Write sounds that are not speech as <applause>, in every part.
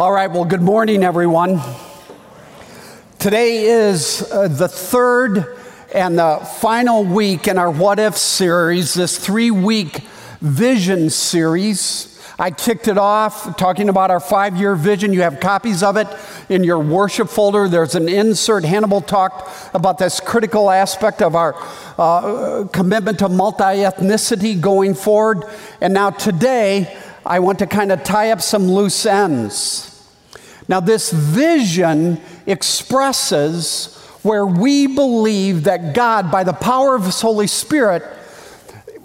All right, well, good morning, everyone. Today is uh, the third and the final week in our What If series, this three week vision series. I kicked it off talking about our five year vision. You have copies of it in your worship folder. There's an insert. Hannibal talked about this critical aspect of our uh, commitment to multi ethnicity going forward. And now today, I want to kind of tie up some loose ends. Now, this vision expresses where we believe that God, by the power of His Holy Spirit,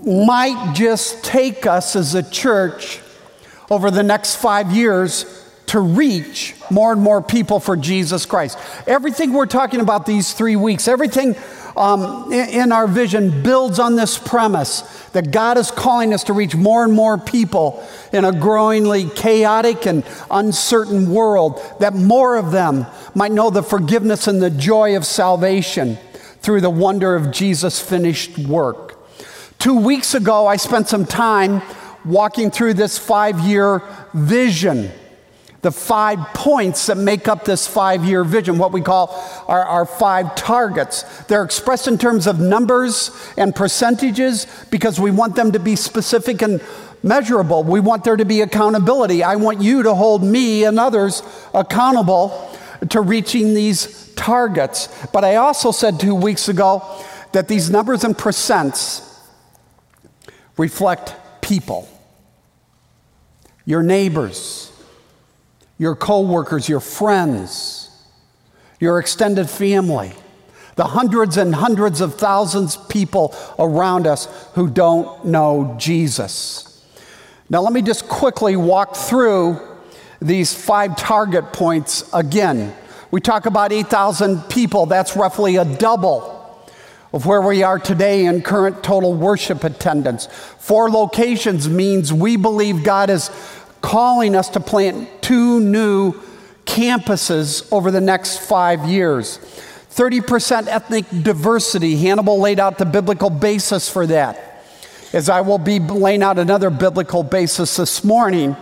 might just take us as a church over the next five years to reach more and more people for Jesus Christ. Everything we're talking about these three weeks, everything um, in our vision builds on this premise that God is calling us to reach more and more people in a growingly chaotic and uncertain world, that more of them might know the forgiveness and the joy of salvation through the wonder of Jesus' finished work. Two weeks ago, I spent some time walking through this five year vision the five points that make up this five year vision, what we call our, our, five targets. They're expressed in terms of numbers and percentages because we want them to be specific and measurable. We want there to be accountability. I want you to hold me and others accountable to reaching these targets. But I also said two weeks ago that these numbers and percents reflect people, your neighbors your coworkers, your friends, your extended family, the hundreds and hundreds of thousands of people around us who don't know Jesus. Now, let me just quickly walk through these five target points again. We talk about 8,000 people, that's roughly a double of where we are today in current total worship attendance. Four locations means we believe God is calling us to plant two new campuses over the next five years. 30% ethnic diversity. Hannibal laid out the biblical basis for that, as I will be laying out another biblical basis this morning.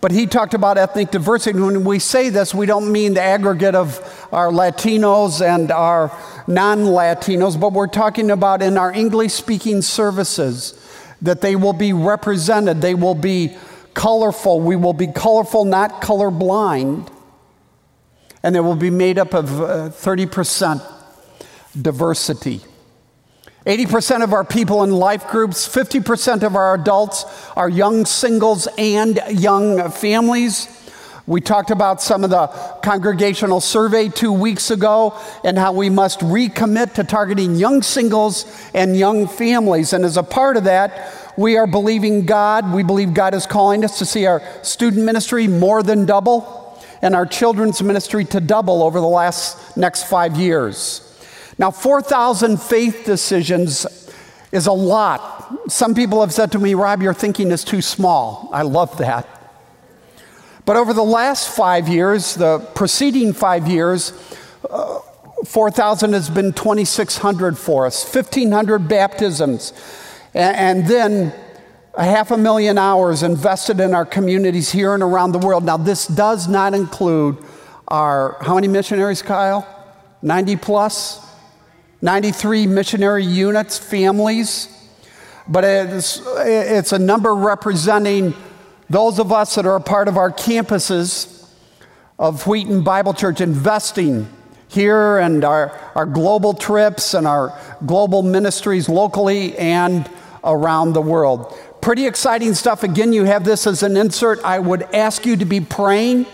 But he talked about ethnic diversity. When we say this, we don't mean the aggregate of our Latinos and our non Latinos, but we're talking about in our English speaking services that they will be represented, they will be colorful. We will be colorful, not colorblind. And it will be made up of uh, 30% diversity. 80% of our people in life groups, 50% of our adults are young singles and young families. We talked about some of the congregational survey two weeks ago and how we must recommit to targeting young singles and young families. And as a part of that, we are believing God. We believe God is calling us to see our student ministry more than double and our children's ministry to double over the last next five years. Now, 4,000 faith decisions is a lot. Some people have said to me, Rob, your thinking is too small. I love that. But over the last five years, the preceding five years, uh, 4,000 has been 2,600 for us, 1,500 baptisms, and then a half a million hours invested in our communities here and around the world. Now, this does not include our, how many missionaries, Kyle? 90 plus? 93 missionary units, families. But it's, it's a number representing those of us that are a part of our campuses of Wheaton Bible Church investing here and our, our global trips and our global ministries locally and around the world. Pretty exciting stuff. Again, you have this as an insert. I would ask you to be praying.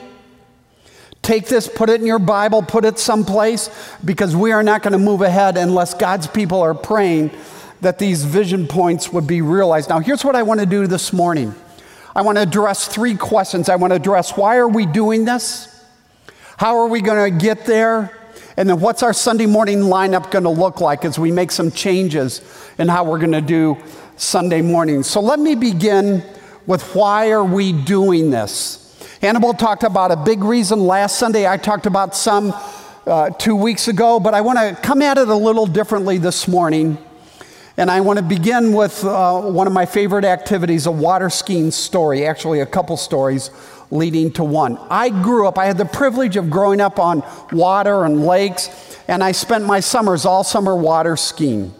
Take this, put it in your Bible, put it someplace, because we are not going to move ahead unless God's people are praying that these vision points would be realized. Now, here's what I want to do this morning I want to address three questions. I want to address why are we doing this? How are we going to get there? And then what's our Sunday morning lineup going to look like as we make some changes in how we're going to do Sunday morning. So let me begin with why are we doing this? Hannibal talked about a big reason last Sunday. I talked about some uh, two weeks ago, but I want to come at it a little differently this morning And I want to begin with uh, one of my favorite activities, a water skiing story, actually, a couple stories leading to one. I grew up, I had the privilege of growing up on water and lakes, and I spent my summers all summer water skiing.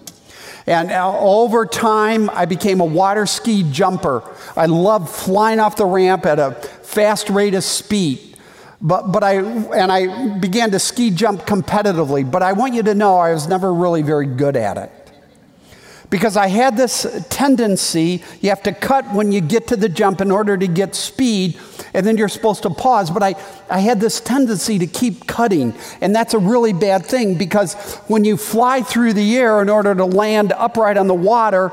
And uh, over time, I became a water ski jumper. I loved flying off the ramp at a fast rate of speed. But, but I, and I began to ski jump competitively. But I want you to know I was never really very good at it because I had this tendency, you have to cut when you get to the jump in order to get speed, and then you're supposed to pause. But I, I had this tendency to keep cutting, and that's a really bad thing because when you fly through the air in order to land upright on the water,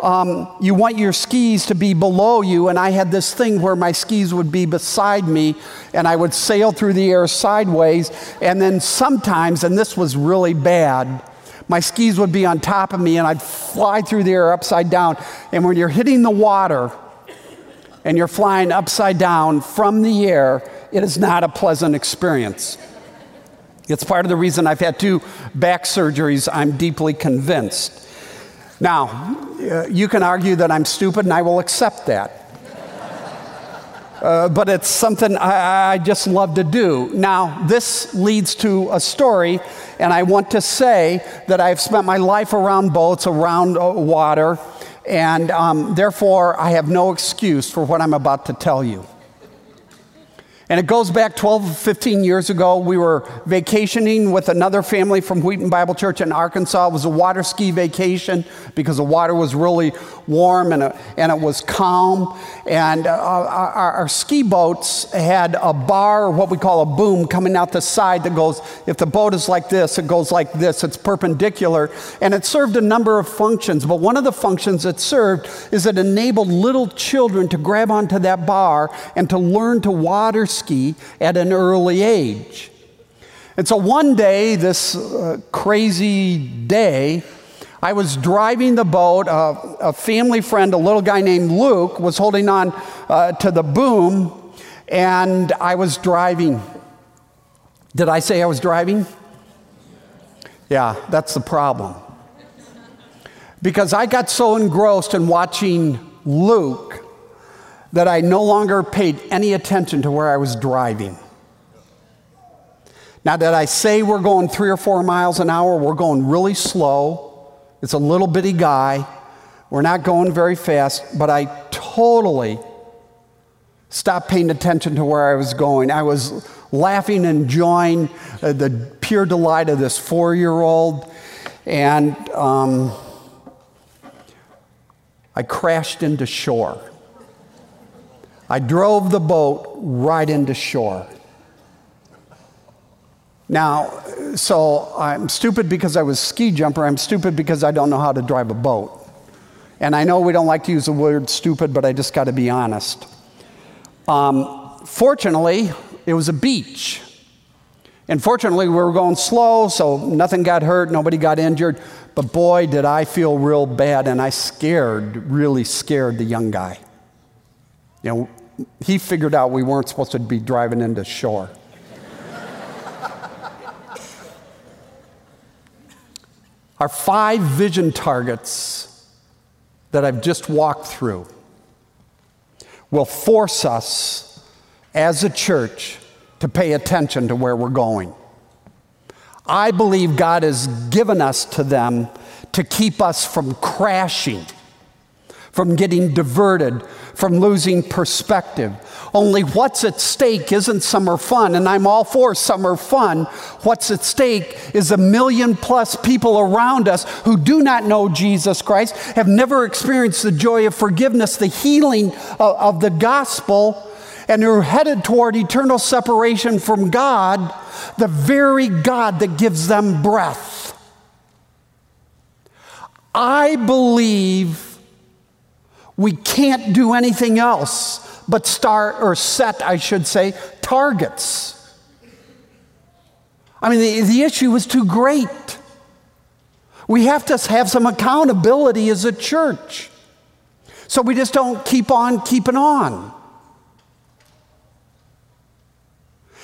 um, you want your skis to be below you, and I had this thing where my skis would be beside me, and I would sail through the air sideways, and then sometimes, and this was really bad, my skis would be on top of me and I'd fly through the air upside down. And when you're hitting the water and you're flying upside down from the air, it is not a pleasant experience. It's part of the reason I've had two back surgeries, I'm deeply convinced. Now, uh, you can argue that I'm stupid, and I will accept that. Uh, but it's something I, I, just love to do. Now, this leads to a story, and I want to say that I've spent my life around boats, around uh, water, and um, therefore I have no excuse for what I'm about to tell you. And it goes back 12, 15 years ago. We were vacationing with another family from Wheaton Bible Church in Arkansas. It was a water ski vacation because the water was really warm and, and it was calm. And uh, our, our, ski boats had a bar, what we call a boom, coming out the side that goes, if the boat is like this, it goes like this. It's perpendicular. And it served a number of functions. But one of the functions it served is it enabled little children to grab onto that bar and to learn to water ski at an early age. And so one day, this uh, crazy day, I was driving the boat. Uh, a family friend, a little guy named Luke, was holding on uh, to the boom, and I was driving. Did I say I was driving? Yeah, that's the problem. Because I got so engrossed in watching Luke that I no longer paid any attention to where I was driving. Now, did I say we're going three or four miles an hour? We're going really slow. It's a little bitty guy. We're not going very fast, but I totally stopped paying attention to where I was going. I was laughing, enjoying uh, the pure delight of this four year old, and um, I crashed into shore. I drove the boat right into shore. Now, so I'm stupid because I was ski jumper. I'm stupid because I don't know how to drive a boat. And I know we don't like to use the word stupid, but I just got to be honest. Um, fortunately, it was a beach. And fortunately, we were going slow, so nothing got hurt, nobody got injured. But boy, did I feel real bad, and I scared, really scared the young guy. You know, he figured out we weren't supposed to be driving into shore. Our five vision targets that I've just walked through will force us as a church to pay attention to where we're going. I believe God has given us to them to keep us from crashing from getting diverted, from losing perspective. Only what's at stake isn't summer fun, and I'm all for summer fun. What's at stake is a million plus people around us who do not know Jesus Christ, have never experienced the joy of forgiveness, the healing of, the gospel, and are headed toward eternal separation from God, the very God that gives them breath. I believe we can't do anything else but start, or set, I should say, targets. I mean, the, the issue is too great. We have to have some accountability as a church. So we just don't keep on keeping on.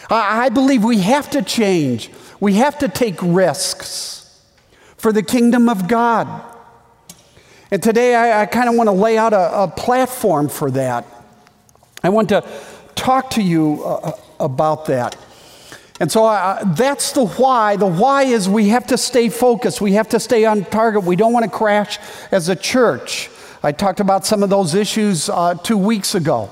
I, I believe we have to change. We have to take risks for the kingdom of God. And today I, I kind of want to lay out a, a, platform for that. I want to talk to you uh, uh about that. And so uh, that's the why. The why is we have to stay focused, we have to stay on target. We don't want to crash as a church. I talked about some of those issues uh, two weeks ago.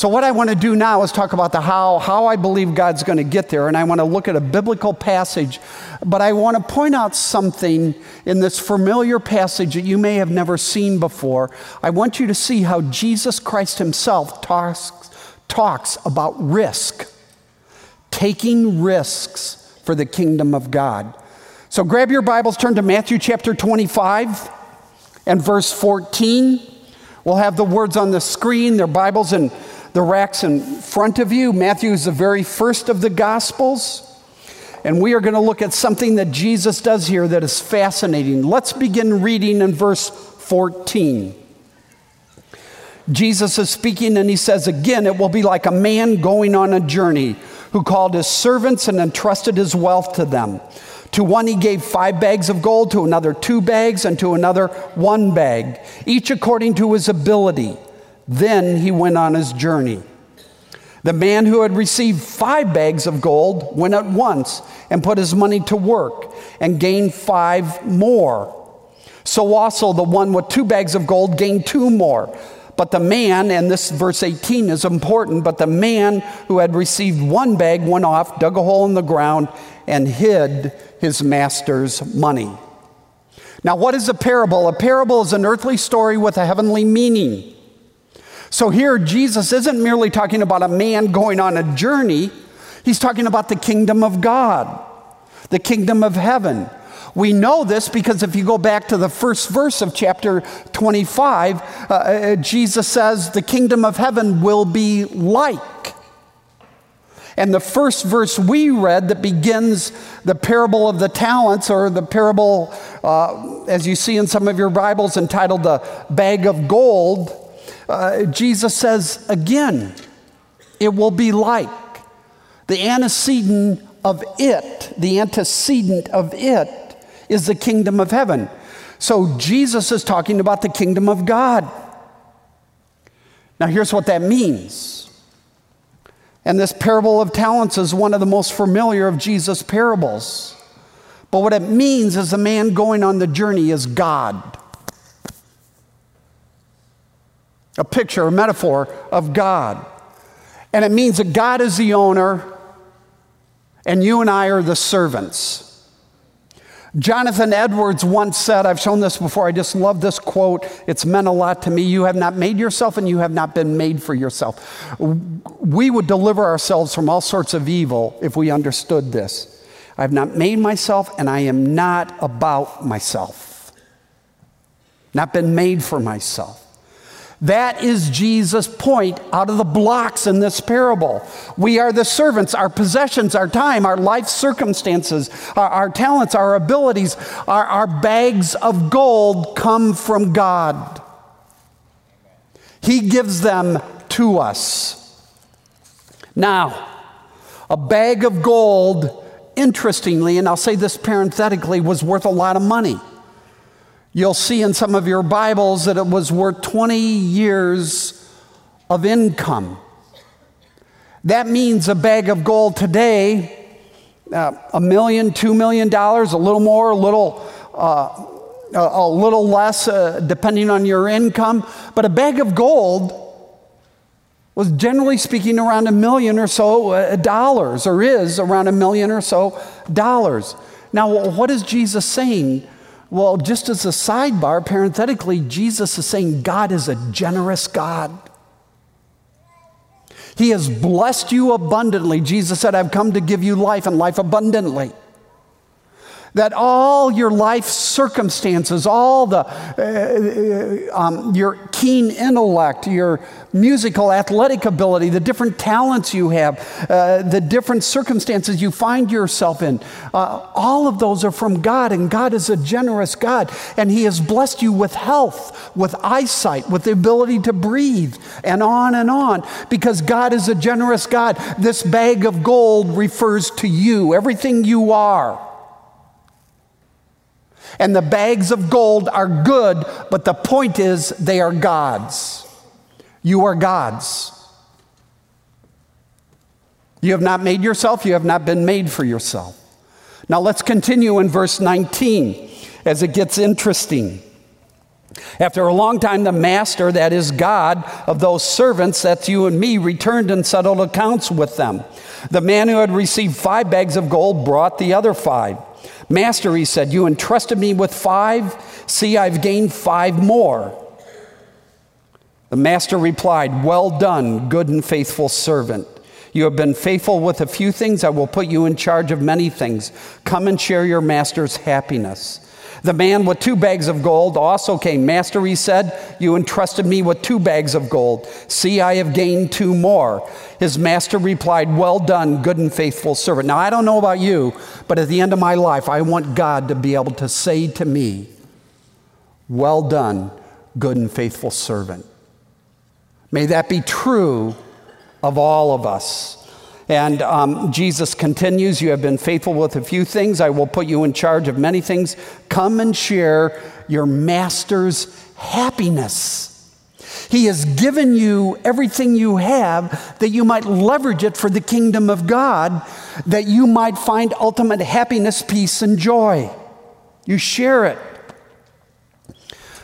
So, what I want to do now is talk about the how, how I believe God's going to get there. And I want to look at a biblical passage. But I want to point out something in this familiar passage that you may have never seen before. I want you to see how Jesus Christ himself talks, talks about risk, taking risks for the kingdom of God. So, grab your Bibles, turn to Matthew chapter 25 and verse 14. We'll have the words on the screen, their Bibles and the racks in front of you. Matthew is the very first of the Gospels. And we are going to look at something that Jesus does here that is fascinating. Let's begin reading in verse 14. Jesus is speaking and he says, Again, it will be like a man going on a journey who called his servants and entrusted his wealth to them. To one he gave five bags of gold, to another two bags, and to another one bag, each according to his ability. Then he went on his journey. The man who had received five bags of gold went at once and put his money to work and gained five more. So also the one with two bags of gold gained two more. But the man, and this verse 18 is important, but the man who had received one bag went off, dug a hole in the ground, and hid his master's money. Now, what is a parable? A parable is an earthly story with a heavenly meaning. So here, Jesus isn't merely talking about a man going on a journey, he's talking about the kingdom of God, the kingdom of heaven. We know this because if you go back to the first verse of chapter 25, uh, uh Jesus says, The kingdom of heaven will be like. And the first verse we read that begins the parable of the talents, or the parable, uh, as you see in some of your Bibles, entitled The Bag of Gold, uh, Jesus says again, it will be like the antecedent of it, the antecedent of it is the kingdom of heaven. So Jesus is talking about the kingdom of God. Now, here's what that means. And this parable of talents is one of the most familiar of Jesus' parables. But what it means is the man going on the journey is God. A picture, a metaphor of God. And it means that God is the owner and you and I are the servants. Jonathan Edwards once said, I've shown this before, I just love this quote. It's meant a lot to me. You have not made yourself and you have not been made for yourself. We would deliver ourselves from all sorts of evil if we understood this. I have not made myself and I am not about myself. Not been made for myself. That is Jesus' point out of the blocks in this parable. We are the servants, our possessions, our time, our life circumstances, our, our talents, our abilities, our, our bags of gold come from God. He gives them to us. Now, a bag of gold, interestingly, and I'll say this parenthetically, was worth a lot of money. You'll see in some of your Bibles that it was worth 20 years of income. That means a bag of gold today, uh, a million, two million dollars, a little more, a little, uh, a, little less, uh, depending on your income. But a bag of gold was generally speaking around a million or so uh, dollars, or is around a million or so dollars. Now, what is Jesus saying? Well, just as a sidebar, parenthetically, Jesus is saying God is a generous God. He has blessed you abundantly. Jesus said, I've come to give you life and life abundantly that all your life circumstances, all the, uh, uh, um, your keen intellect, your musical, athletic ability, the different talents you have, uh, the different circumstances you find yourself in, uh, all of those are from God, and God is a generous God, and He has blessed you with health, with eyesight, with the ability to breathe, and on and on, because God is a generous God. This bag of gold refers to you, everything you are. And the bags of gold are good, but the point is they are God's. You are God's. You have not made yourself, you have not been made for yourself. Now let's continue in verse 19 as it gets interesting. After a long time, the master, that is God, of those servants, that's you and me, returned and settled accounts with them. The man who had received five bags of gold brought the other five. Master, he said, You entrusted me with five. See, I've gained five more. The master replied, Well done, good and faithful servant. You have been faithful with a few things. I will put you in charge of many things. Come and share your master's happiness. The man with two bags of gold also came. Master, he said, You entrusted me with two bags of gold. See, I have gained two more. His master replied, Well done, good and faithful servant. Now, I don't know about you, but at the end of my life, I want God to be able to say to me, Well done, good and faithful servant. May that be true of all of us. And um, Jesus continues, You have been faithful with a few things. I will put you in charge of many things. Come and share your master's happiness. He has given you everything you have that you might leverage it for the kingdom of God, that you might find ultimate happiness, peace, and joy. You share it.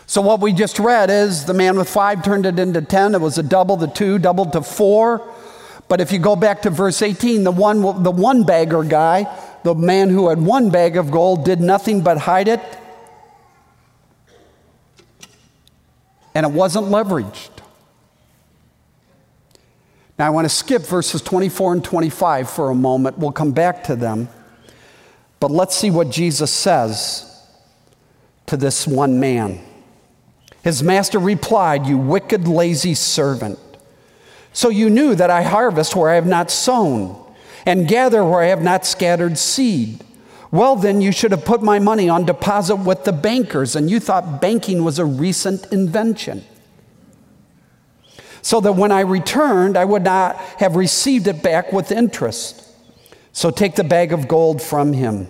So, what we just read is the man with five turned it into ten. It was a double, the two doubled to four. But if you go back to verse 18, the one, the one bagger guy, the man who had one bag of gold, did nothing but hide it, and it wasn't leveraged. Now, I want to skip verses 24 and 25 for a moment. We'll come back to them. But let's see what Jesus says to this one man. His master replied, You wicked, lazy servant. So you knew that I harvest where I have not sown, and gather where I have not scattered seed. Well, then you should have put my money on deposit with the bankers, and you thought banking was a recent invention. So that when I returned, I would not have received it back with interest. So take the bag of gold from him.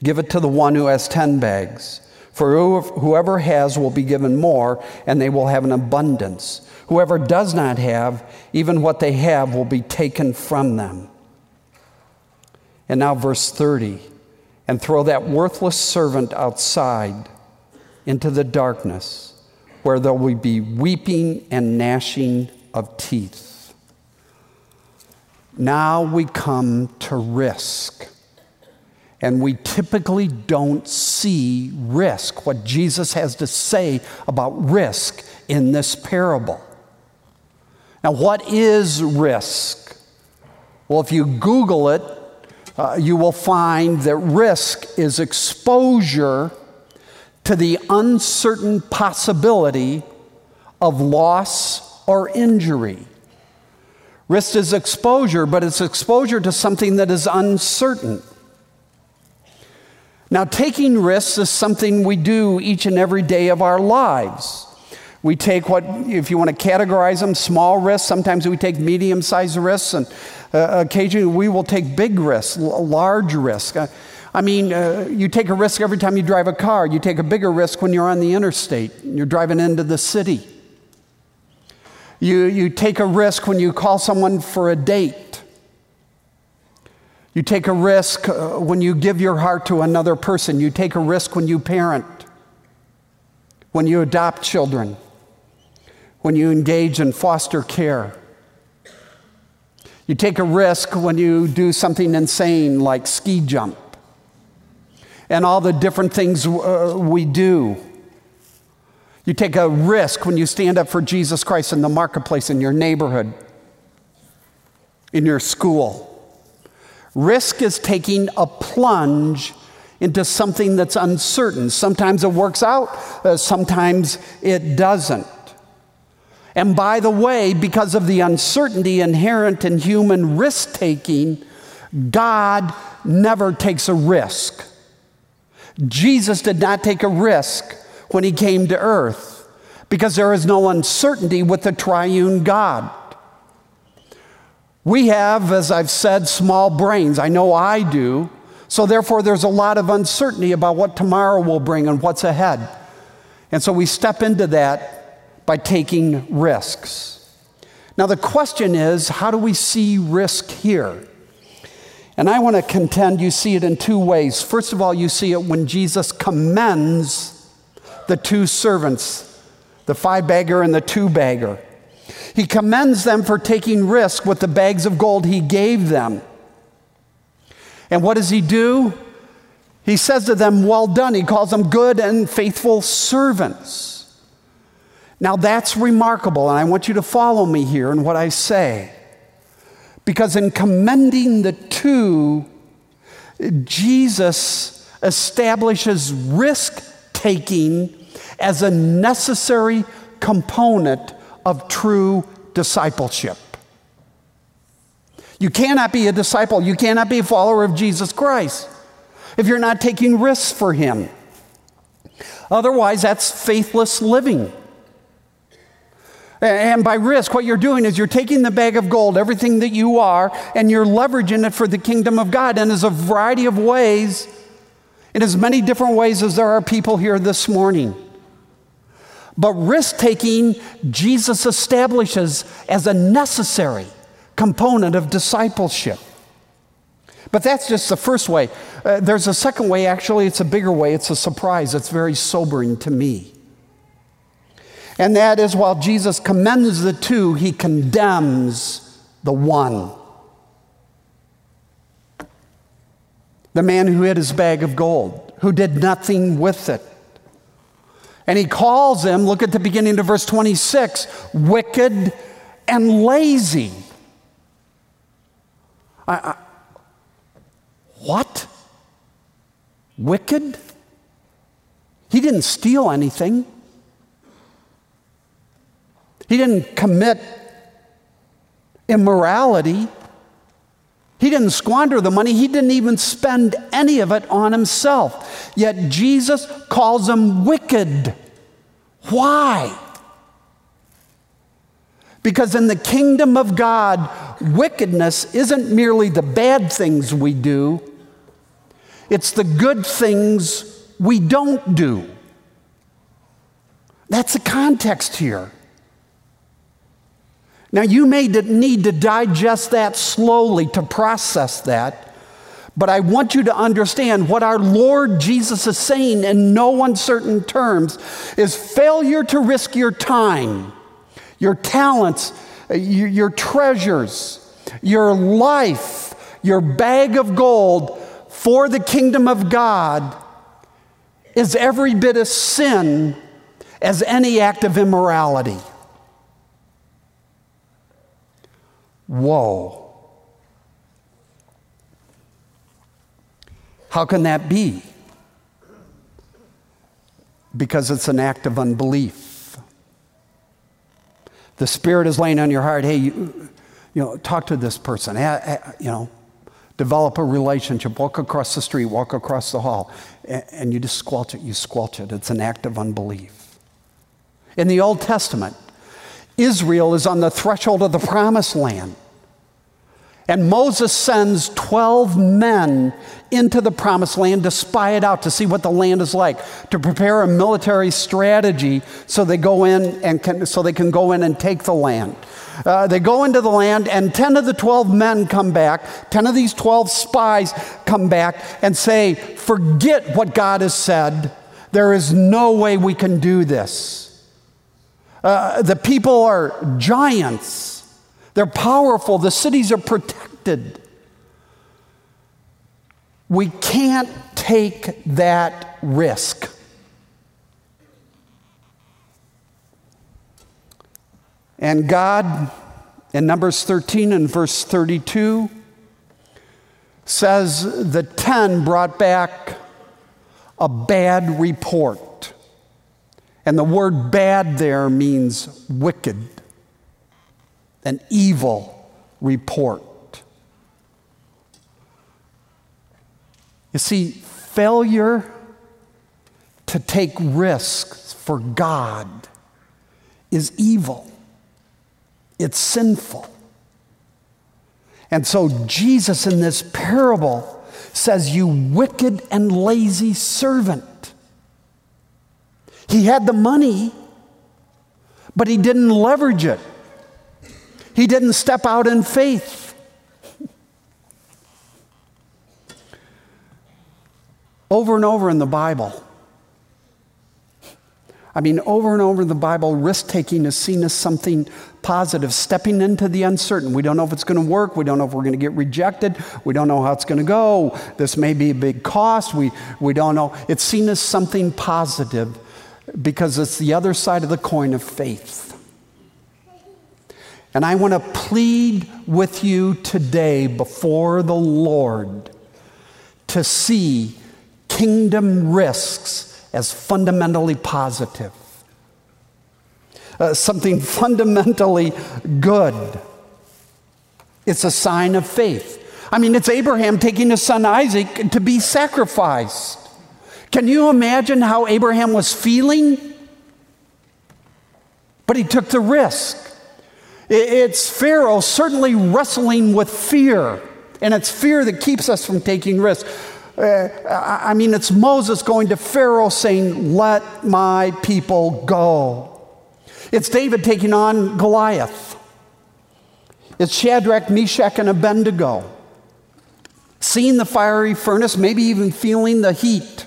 Give it to the one who has 10 bags. For whoever has will be given more, and they will have an abundance. Whoever does not have, even what they have will be taken from them. And now, verse 30 and throw that worthless servant outside into the darkness where there will be weeping and gnashing of teeth. Now we come to risk. And we typically don't see risk, what Jesus has to say about risk in this parable. Now, what is risk? Well, if you Google it, uh, you will find that risk is exposure to the uncertain possibility of loss or injury. Risk is exposure, but it's exposure to something that is uncertain. Now, taking risks is something we do each and every day of our lives. We take what, if you want to categorize them, small risks. Sometimes we take medium sized risks, and uh, occasionally we will take big risks, large risks. Uh, I mean, uh, you take a risk every time you drive a car. You take a bigger risk when you're on the interstate, you're driving into the city. You, you take a risk when you call someone for a date. You take a risk uh, when you give your heart to another person. You take a risk when you parent, when you adopt children when you engage in foster care. You take a risk when you do something insane like ski jump and all the different things uh, we do. You take a risk when you stand up for Jesus Christ in the marketplace, in your neighborhood, in your school. Risk is taking a plunge into something that's uncertain. Sometimes it works out, uh, sometimes it doesn't. And by the way, because of the uncertainty inherent in human risk taking, God never takes a risk. Jesus did not take a risk when he came to earth because there is no uncertainty with the triune God. We have, as I've said, small brains. I know I do. So, therefore, there's a lot of uncertainty about what tomorrow will bring and what's ahead. And so we step into that by taking risks. Now, the question is how do we see risk here? And I want to contend you see it in two ways. First of all, you see it when Jesus commends the two servants, the five bagger and the two bagger. He commends them for taking risk with the bags of gold he gave them. And what does he do? He says to them, Well done. He calls them good and faithful servants. Now that's remarkable, and I want you to follow me here in what I say. Because in commending the two, Jesus establishes risk taking as a necessary component of true discipleship. You cannot be a disciple, you cannot be a follower of Jesus Christ if you're not taking risks for Him. Otherwise, that's faithless living. And by risk, what you're doing is you're taking the bag of gold, everything that you are, and you're leveraging it for the kingdom of God. And there's a variety of ways, in as many different ways as there are people here this morning. But risk taking, Jesus establishes as a necessary component of discipleship. But that's just the first way. Uh, there's a second way, actually, it's a bigger way. It's a surprise. It's very sobering to me. And that is while Jesus commends the two, he condemns the one. The man who hid his bag of gold, who did nothing with it. And he calls him, look at the beginning of verse 26, wicked and lazy. I, I, what? Wicked? He didn't steal anything. He didn't commit immorality. He didn't squander the money. He didn't even spend any of it on himself. Yet Jesus calls him wicked. Why? Because in the kingdom of God, wickedness isn't merely the bad things we do, it's the good things we don't do. That's the context here. Now, you may need to digest that slowly to process that, but I want you to understand what our Lord Jesus is saying in no uncertain terms is failure to risk your time, your talents, uh, your treasures, your life, your bag of gold for the kingdom of God is every bit as sin as any act of immorality. Whoa. How can that be? Because it's an act of unbelief. The Spirit is laying on your heart, hey, you, you know, talk to this person, eh, eh, you know, develop a relationship, walk across the street, walk across the hall, and you just squelch it, you squelch it. It's an act of unbelief. In the Old Testament, Israel is on the threshold of the promised land. And Moses sends 12 men into the promised land to spy it out, to see what the land is like, to prepare a military strategy so they go in and can, so they can go in and take the land. Uh, they go into the land, and 10 of the 12 men come back. 10 of these 12 spies come back and say, Forget what God has said. There is no way we can do this. Uh, the people are giants. They're powerful. The cities are protected. We can't take that risk. And God, in Numbers 13 and verse 32, says the 10 brought back a bad report. And the word bad there means wicked, an evil report. You see, failure to take risks for God is evil. It's sinful. And so, Jesus in this parable says, You wicked and lazy servant. He had the money, but he didn't leverage it. He didn't step out in faith. Over and over in the Bible, I mean, over and over in the Bible, risk taking is seen as something positive, stepping into the uncertain. We don't know if it's going to work. We don't know if we're going to get rejected. We don't know how it's going to go. This may be a big cost. We, we don't know. It's seen as something positive because it's the other side of the coin of faith. And I want to plead with you today before the Lord to see kingdom risks as fundamentally positive, uh, something fundamentally good. It's a sign of faith. I mean, it's Abraham taking his son Isaac to be sacrificed. Can you imagine how Abraham was feeling? But he took the risk. It's Pharaoh certainly wrestling with fear, and it's fear that keeps us from taking risks. Uh, I mean, it's Moses going to Pharaoh saying, Let my people go. It's David taking on Goliath. It's Shadrach, Meshach, and Abednego. Seeing the fiery furnace, maybe even feeling the heat.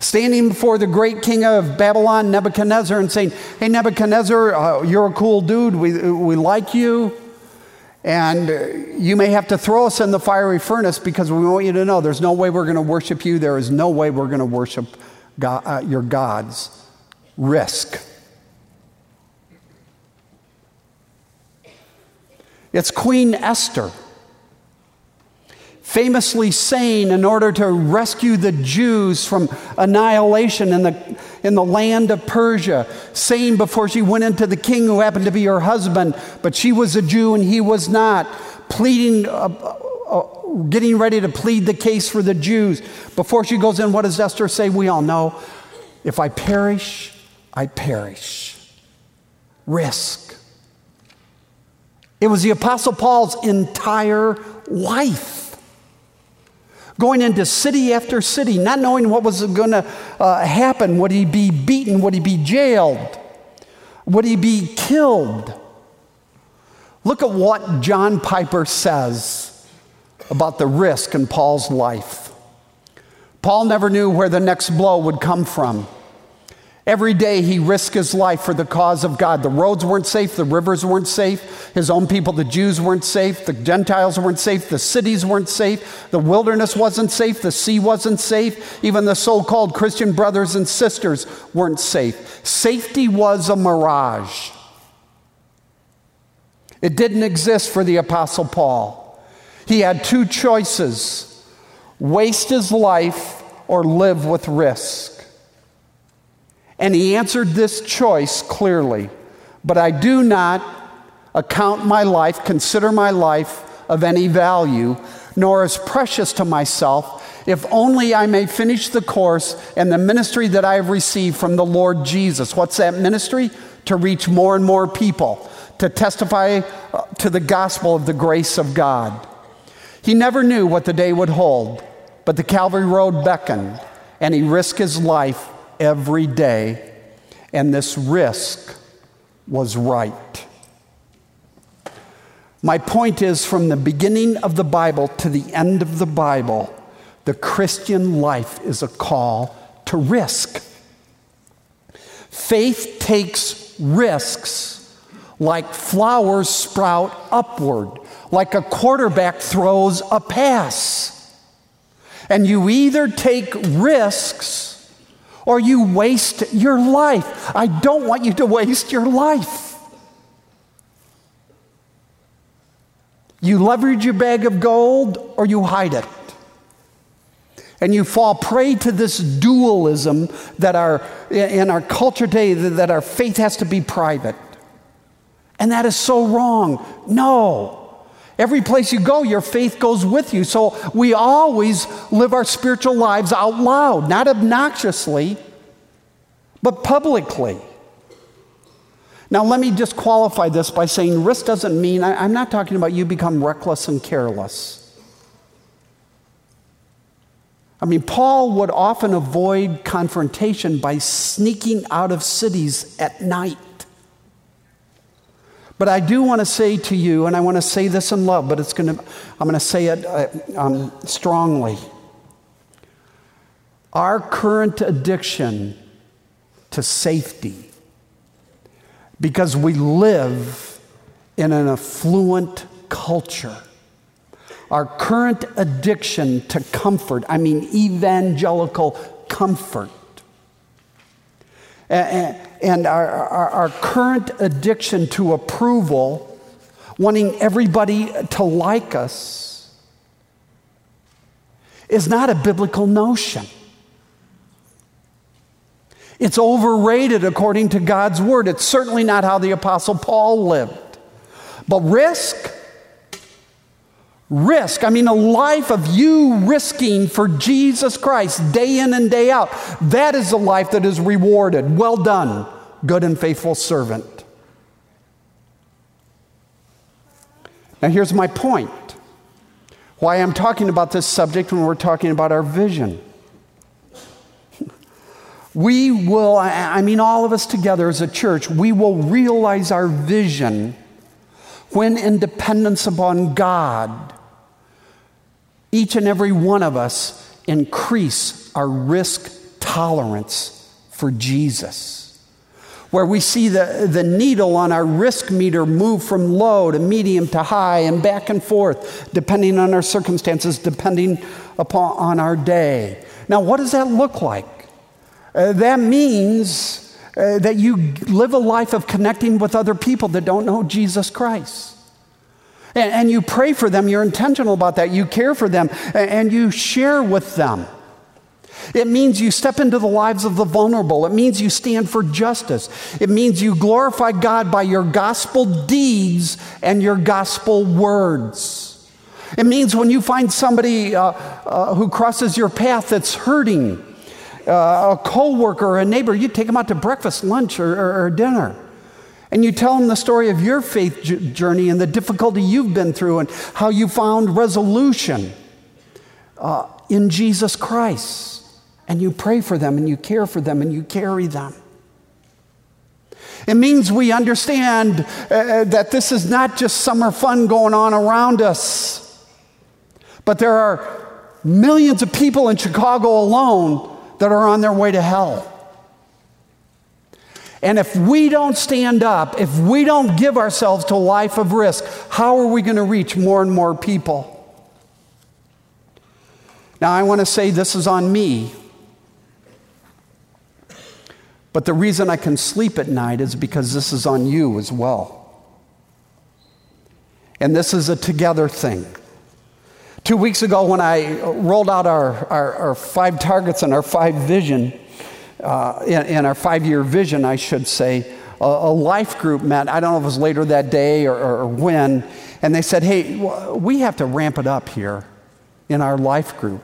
Standing before the great king of Babylon, Nebuchadnezzar, and saying, Hey, Nebuchadnezzar, uh, you're a cool dude. We, we like you. And you may have to throw us in the fiery furnace because we want you to know there's no way we're going to worship you. There is no way we're going to worship God, uh, your gods. Risk. It's Queen Esther famously saying in order to rescue the Jews from annihilation in the, in the land of Persia, saying before she went into the king who happened to be her husband, but she was a Jew and he was not, pleading, uh, uh, uh, getting ready to plead the case for the Jews. Before she goes in, what does Esther say? We all know if I perish, I perish. Risk. It was the Apostle Paul's entire life going into city after city, not knowing what was going to uh, happen. Would he be beaten? Would he be jailed? Would he be killed? Look at what John Piper says about the risk in Paul's life. Paul never knew where the next blow would come from. Every day he risked his life for the cause of God. The roads weren't safe, the rivers weren't safe, his own people, the Jews, weren't safe, the Gentiles weren't safe, the cities weren't safe, the wilderness wasn't safe, the sea wasn't safe, even the so called Christian brothers and sisters weren't safe. Safety was a mirage. It didn't exist for the Apostle Paul. He had two choices waste his life or live with risk. And he answered this choice clearly. But I do not account my life, consider my life of any value, nor as precious to myself, if only I may finish the course and the ministry that I have received from the Lord Jesus. What's that ministry? To reach more and more people, to testify uh, to the gospel of the grace of God. He never knew what the day would hold, but the Calvary Road beckoned, and he risked his life every day, and this risk was right. My point is from the beginning of the Bible to the end of the Bible, the Christian life is a call to risk. Faith takes risks like flowers sprout upward, like a quarterback throws a pass. And you either take risks or you waste your life. I don't want you to waste your life. You leverage your bag of gold or you hide it. And you fall prey to this dualism that our, in our culture today, that our faith has to be private. And that is so wrong. No. Every place you go, your faith goes with you. So we always live our spiritual lives out loud, not obnoxiously, but publicly. Now, let me just qualify this by saying risk doesn't mean, I, am not talking about you become reckless and careless. I mean, Paul would often avoid confrontation by sneaking out of cities at night. But I do want to say to you, and I want to say this in love, but it's going to, I'm going to say it uh, um, strongly. Our current addiction to safety, because we live in an affluent culture, our current addiction to comfort, I mean evangelical comfort, and our, our, our current addiction to approval, wanting everybody to like us, is not a biblical notion. It's overrated according to God's word. It's certainly not how the Apostle Paul lived. But risk, risk, I mean, a life of you risking for Jesus Christ day in and day out, that is a life that is rewarded. Well done, good and faithful servant. Now, here's my point why I'm talking about this subject when we're talking about our vision. <laughs> We will, I mean, all of us together as a church, we will realize our vision when in dependence upon God, each and every one of us increase our risk tolerance for Jesus. Where we see the, the needle on our risk meter move from low to medium to high and back and forth, depending on our circumstances, depending upon on our day. Now, what does that look like? Uh, that means uh, that you live a life of connecting with other people that don't know Jesus Christ. And, and you pray for them, you're intentional about that, you care for them, and, and you share with them. It means you step into the lives of the vulnerable. It means you stand for justice. It means you glorify God by your gospel deeds and your gospel words. It means when you find somebody uh, uh, who crosses your path that's hurting, uh, a coworker or a neighbor, you take them out to breakfast, lunch, or, or, or dinner. And you tell them the story of your faith journey and the difficulty you've been through and how you found resolution uh, in Jesus Christ. And you pray for them and you care for them and you carry them. It means we understand uh, that this is not just summer fun going on around us, but there are millions of people in Chicago alone that are on their way to hell. And if we don't stand up, if we don't give ourselves to a life of risk, how are we going to reach more and more people? Now, I want to say this is on me. But the reason I can sleep at night is because this is on you as well. And this is a together thing. Two weeks ago, when I rolled out our, our, our five targets and our five vision, uh, in, in, our five year vision, I should say, a, a, life group met. I don't know if it was later that day or, or when, and they said, hey, we have to ramp it up here in our life group.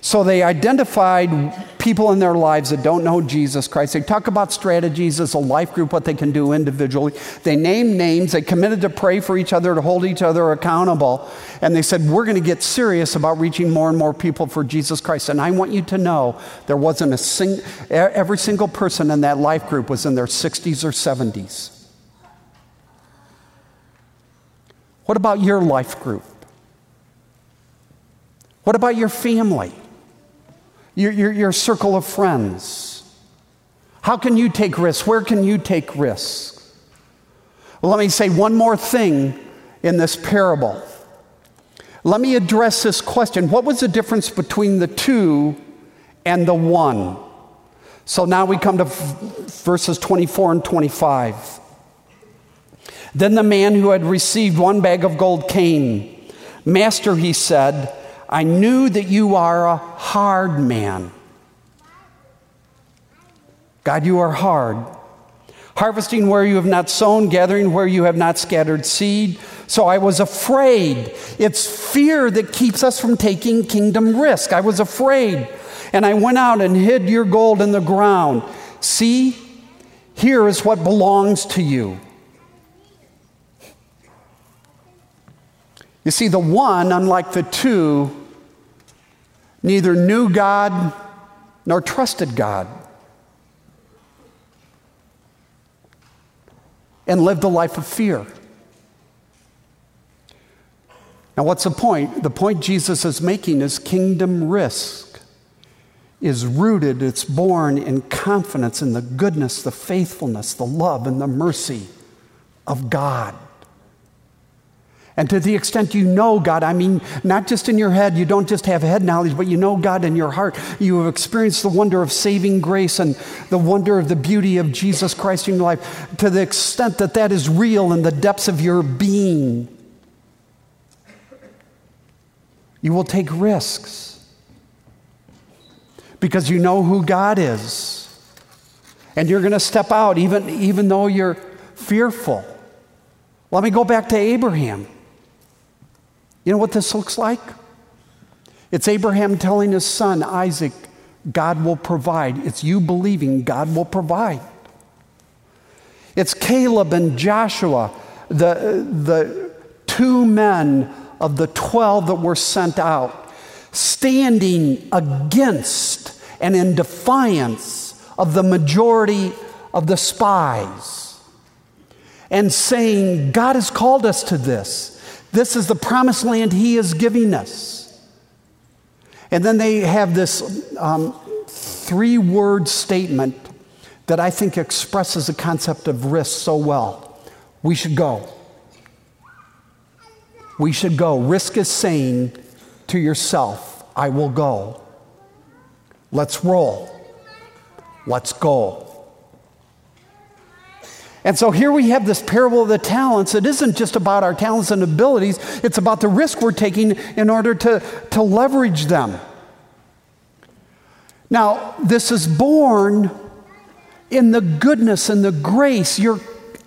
So they identified people in their lives that don't know Jesus Christ. They talk about strategies as a life group, what they can do individually. They named names. They committed to pray for each other, to hold each other accountable. And they said, We're going to get serious about reaching more and more people for Jesus Christ. And I want you to know there wasn't a single, every single person in that life group was in their 60s or 70s. What about your life group? What about your family? Your, your, your circle of friends? How can you take risks? Where can you take risks? Well, let me say one more thing in this parable. Let me address this question What was the difference between the two and the one? So now we come to verses 24 and 25. Then the man who had received one bag of gold came. Master, he said, I knew that you are a hard man. God, you are hard. Harvesting where you have not sown, gathering where you have not scattered seed. So I was afraid. It's fear that keeps us from taking kingdom risk. I was afraid. And I went out and hid your gold in the ground. See, here is what belongs to you. You see, the one, unlike the two, neither knew God nor trusted God, and lived a life of fear. Now, what's the point? The point Jesus is making is kingdom risk is rooted, it's born in confidence in the goodness, the faithfulness, the love, and the mercy of God. And to the extent you know God, I mean, not just in your head, you don't just have head knowledge, but you know God in your heart. You have experienced the wonder of saving grace and the wonder of the beauty of Jesus Christ in your life. To the extent that that is real in the depths of your being, you will take risks because you know who God is. And you're going to step out even, even though you're fearful. Let me go back to Abraham. You know what this looks like? It's Abraham telling his son, Isaac, God will provide. It's you believing God will provide. It's Caleb and Joshua, the, the two men of the 12 that were sent out, standing against and in defiance of the majority of the spies and saying, God has called us to this. This is the promised land He is giving us. And then they have this um, three word statement that I think expresses the concept of risk so well. We should go. We should go. Risk is saying to yourself, I will go. Let's roll. Let's go. And so here we have this parable of the talents. It isn't just about our talents and abilities, it's about the risk we're taking in order to, to leverage them. Now, this is born in the goodness and the grace, your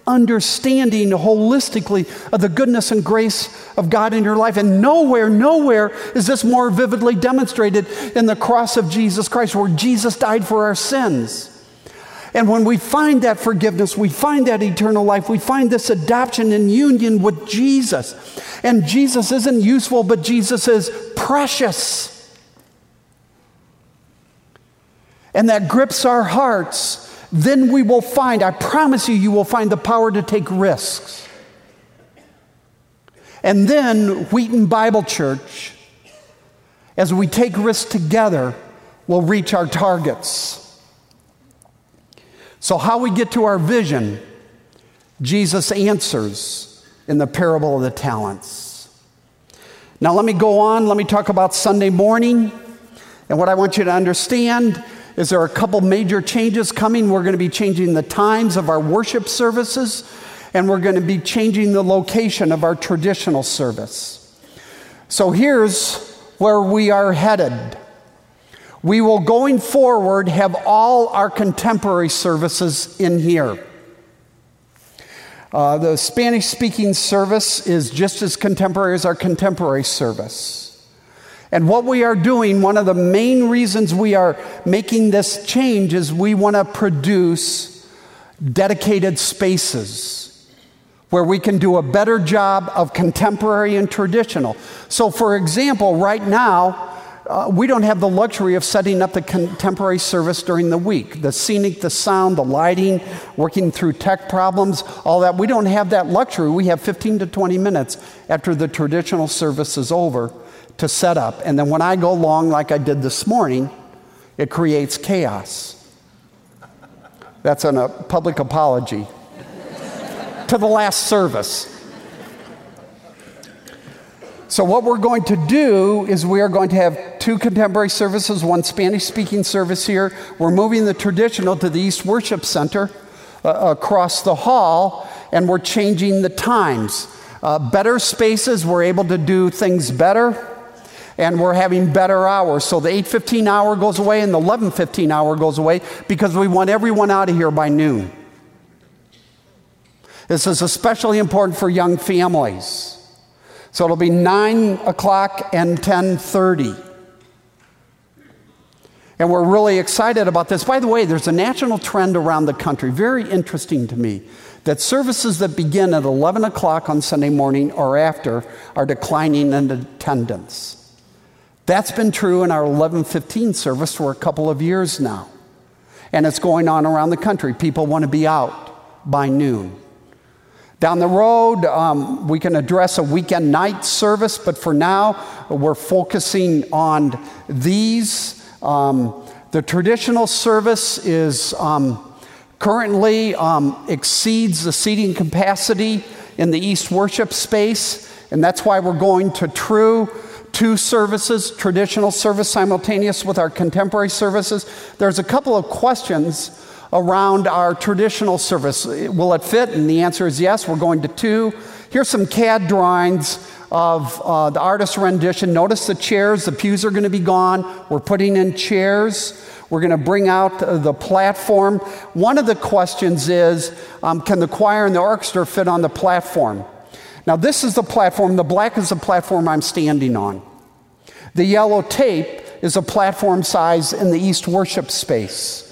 understanding holistically of the goodness and grace of God in your life. And nowhere, nowhere is this more vividly demonstrated in the cross of Jesus Christ, where Jesus died for our sins. And when we find that forgiveness, we find that eternal life, we find this adoption and union with Jesus. And Jesus isn't useful, but Jesus is precious. And that grips our hearts. Then we will find, I promise you, you will find the power to take risks. And then, Wheaton Bible Church, as we take risks together, will reach our targets. So, how we get to our vision, Jesus answers in the parable of the talents. Now, let me go on. Let me talk about Sunday morning. And what I want you to understand is there are a couple major changes coming. We're going to be changing the times of our worship services, and we're going to be changing the location of our traditional service. So, here's where we are headed. We will, going forward, have all our contemporary services in here. Uh, the Spanish speaking service is just as contemporary as our contemporary service. And what we are doing, one of the main reasons we are making this change is we want to produce dedicated spaces where we can do a better job of contemporary and traditional. So, for example, right now, uh, we don't have the luxury of setting up the contemporary service during the week. The scenic, the sound, the lighting, working through tech problems, all that. We don't have that luxury. We have 15 to 20 minutes after the traditional service is over to set up. And then when I go long, like I did this morning, it creates chaos. That's a public apology to the last service. So, what we're going to do is we are going to have two contemporary services, one Spanish speaking service here. We're moving the traditional to the East Worship Center uh, across the hall, and we're changing the times. Uh, better spaces, we're able to do things better, and we're having better hours. So, the 8:15 hour goes away and the 11:15 hour goes away because we want everyone out of here by noon. This is especially important for young families. So it'll be 9 o'clock and 1030. And we're really excited about this. By the way, there's a national trend around the country, very interesting to me, that services that begin at 11 o'clock on Sunday morning or after are declining in attendance. That's been true in our 1115 service for a couple of years now. And it's going on around the country. People want to be out by noon. Down the road, um, we can address a weekend night service, but for now, we're focusing on these. Um, the traditional service is um, currently um, exceeds the seating capacity in the East worship space, and that's why we're going to true two services, traditional service simultaneous with our contemporary services. There's a couple of questions around our traditional service. Will it fit? And the answer is yes. We're going to two. Here's some CAD drawings of uh, the artist's rendition. Notice the chairs, the pews are going to be gone. We're putting in chairs. We're going to bring out the platform. One of the questions is um, can the choir and the orchestra fit on the platform? Now, this is the platform. The black is the platform I'm standing on. The yellow tape is a platform size in the East worship space.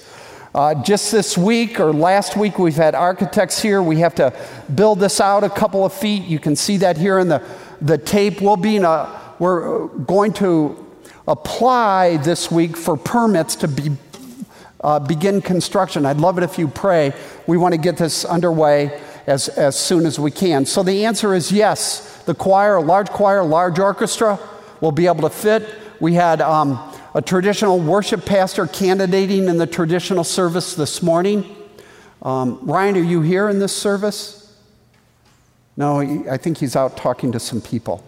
Uh, just this week or last week, we've had architects here. We have to build this out a couple of feet. You can see that here in the, the tape. We'll be in a, we're going to apply this week for permits to be, uh, begin construction. I'd love it if you pray. We want to get this underway as, as soon as we can. So the answer is yes. The choir, a large choir, large orchestra will be able to fit. We had um, a traditional worship pastor candidating in the traditional service this morning. Um, Ryan, are you here in this service? No, I think he's out talking to some people.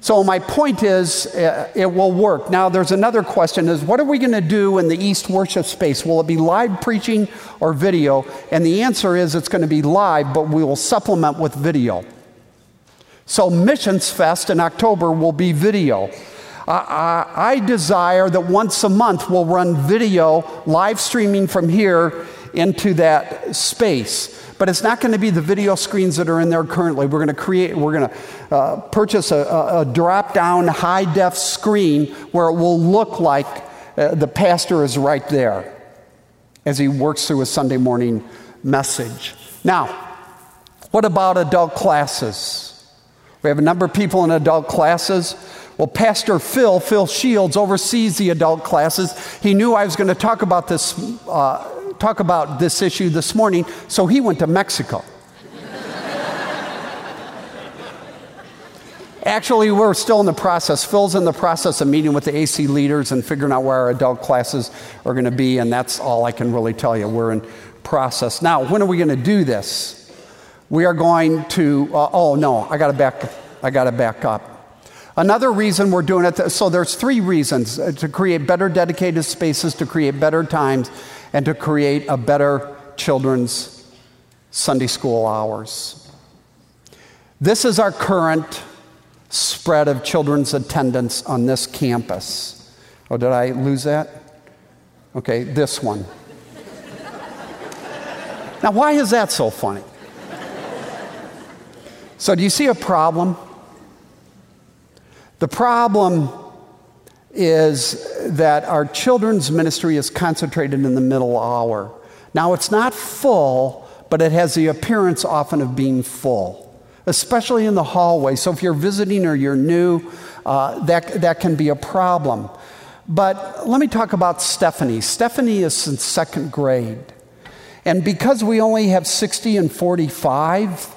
So my point is, uh, it will work. Now, there's another question: is what are we going to do in the East worship space? Will it be live preaching or video? And the answer is, it's going to be live, but we will supplement with video. So Missions Fest in October will be video. I, I, I desire that once a month we'll run video live streaming from here into that space but it's not going to be the video screens that are in there currently. We're going to create, we're going to uh, purchase a, a, drop down high def screen where it will look like uh, the pastor is right there as he works through a Sunday morning message. Now, what about adult classes? We have a number of people in adult classes. Well, Pastor Phil, Phil Shields, oversees the adult classes. He knew I was going to talk about this uh, talk about this issue this morning, so he went to Mexico. Actually, we're still in the process. Phil's in the process of meeting with the AC leaders and figuring out where our adult classes are going to be, and that's all I can really tell you. We're in process. Now, when are we going to do this? We are going to, uh, oh no, I got to back, I got to back up. Another reason we're doing it, so there's three reasons uh, to create better dedicated spaces, to create better times, and to create a better children's Sunday school hours. This is our current spread of children's attendance on this campus. Oh, did I lose that? Okay, this one. now, why is that so funny? So, do you see a problem? The problem is that our children's ministry is concentrated in the middle hour. Now, it's not full, but it has the appearance often of being full, especially in the hallway. So, if you're visiting or you're new, uh, that, that can be a problem. But let me talk about Stephanie. Stephanie is in second grade. And because we only have 60 and 45,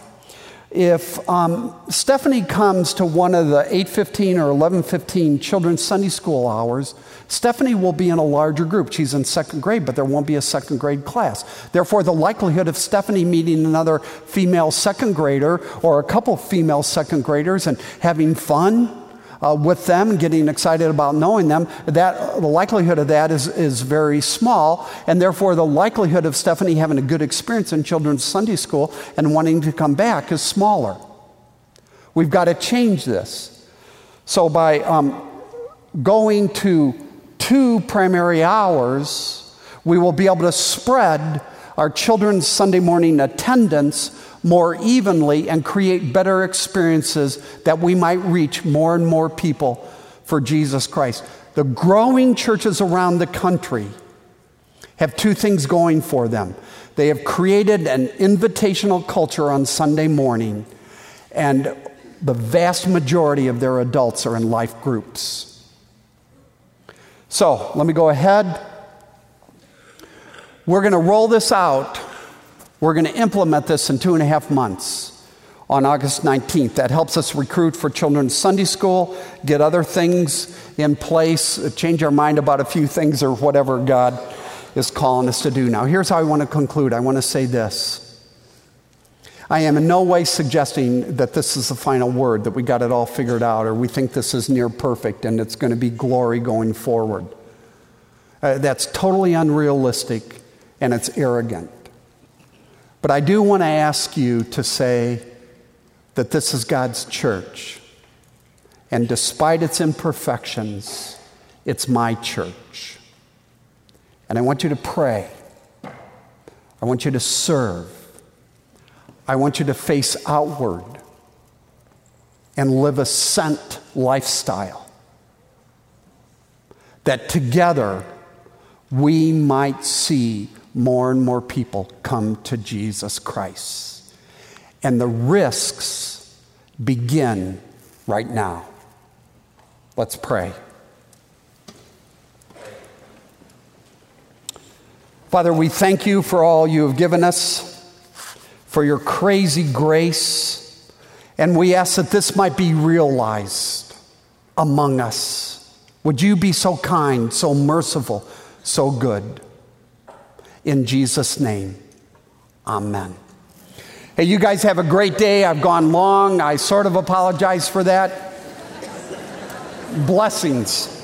if um, Stephanie comes to one of the 8:15 or 11:15 children's Sunday school hours, Stephanie will be in a larger group. She's in second grade, but there won't be a second grade class. Therefore, the likelihood of Stephanie meeting another female second grader or a couple female second graders and having fun uh, with them getting excited about knowing them, that, the likelihood of that is, is very small. And therefore, the likelihood of Stephanie having a good experience in children's Sunday school and wanting to come back is smaller. We've got to change this. So, by um, going to two primary hours, we will be able to spread our children's Sunday morning attendance more evenly and create better experiences that we might reach more and more people for Jesus Christ. The growing churches around the country have two things going for them. They have created an invitational culture on Sunday morning, and the vast majority of their adults are in life groups. So let me go ahead. We're going to roll this out. We're going to implement this in two and a half months on August 19th. That helps us recruit for children's Sunday school, get other things in place, change our mind about a few things or whatever God is calling us to do. Now, here's how I want to conclude I want to say this. I am in no way suggesting that this is the final word, that we got it all figured out, or we think this is near perfect and it's going to be glory going forward. Uh, that's totally unrealistic and it's arrogant. But I do want to ask you to say that this is God's church. And despite its imperfections, it's my church. And I want you to pray. I want you to serve. I want you to face outward and live a sent lifestyle. That together we might see more and more people come to Jesus Christ. And the risks begin right now. Let's pray. Father, we thank you for all you have given us, for your crazy grace, and we ask that this might be realized among us. Would you be so kind, so merciful, so good? In Jesus' name, amen. Hey, you guys have a great day. I've gone long. I sort of apologize for that. Blessings.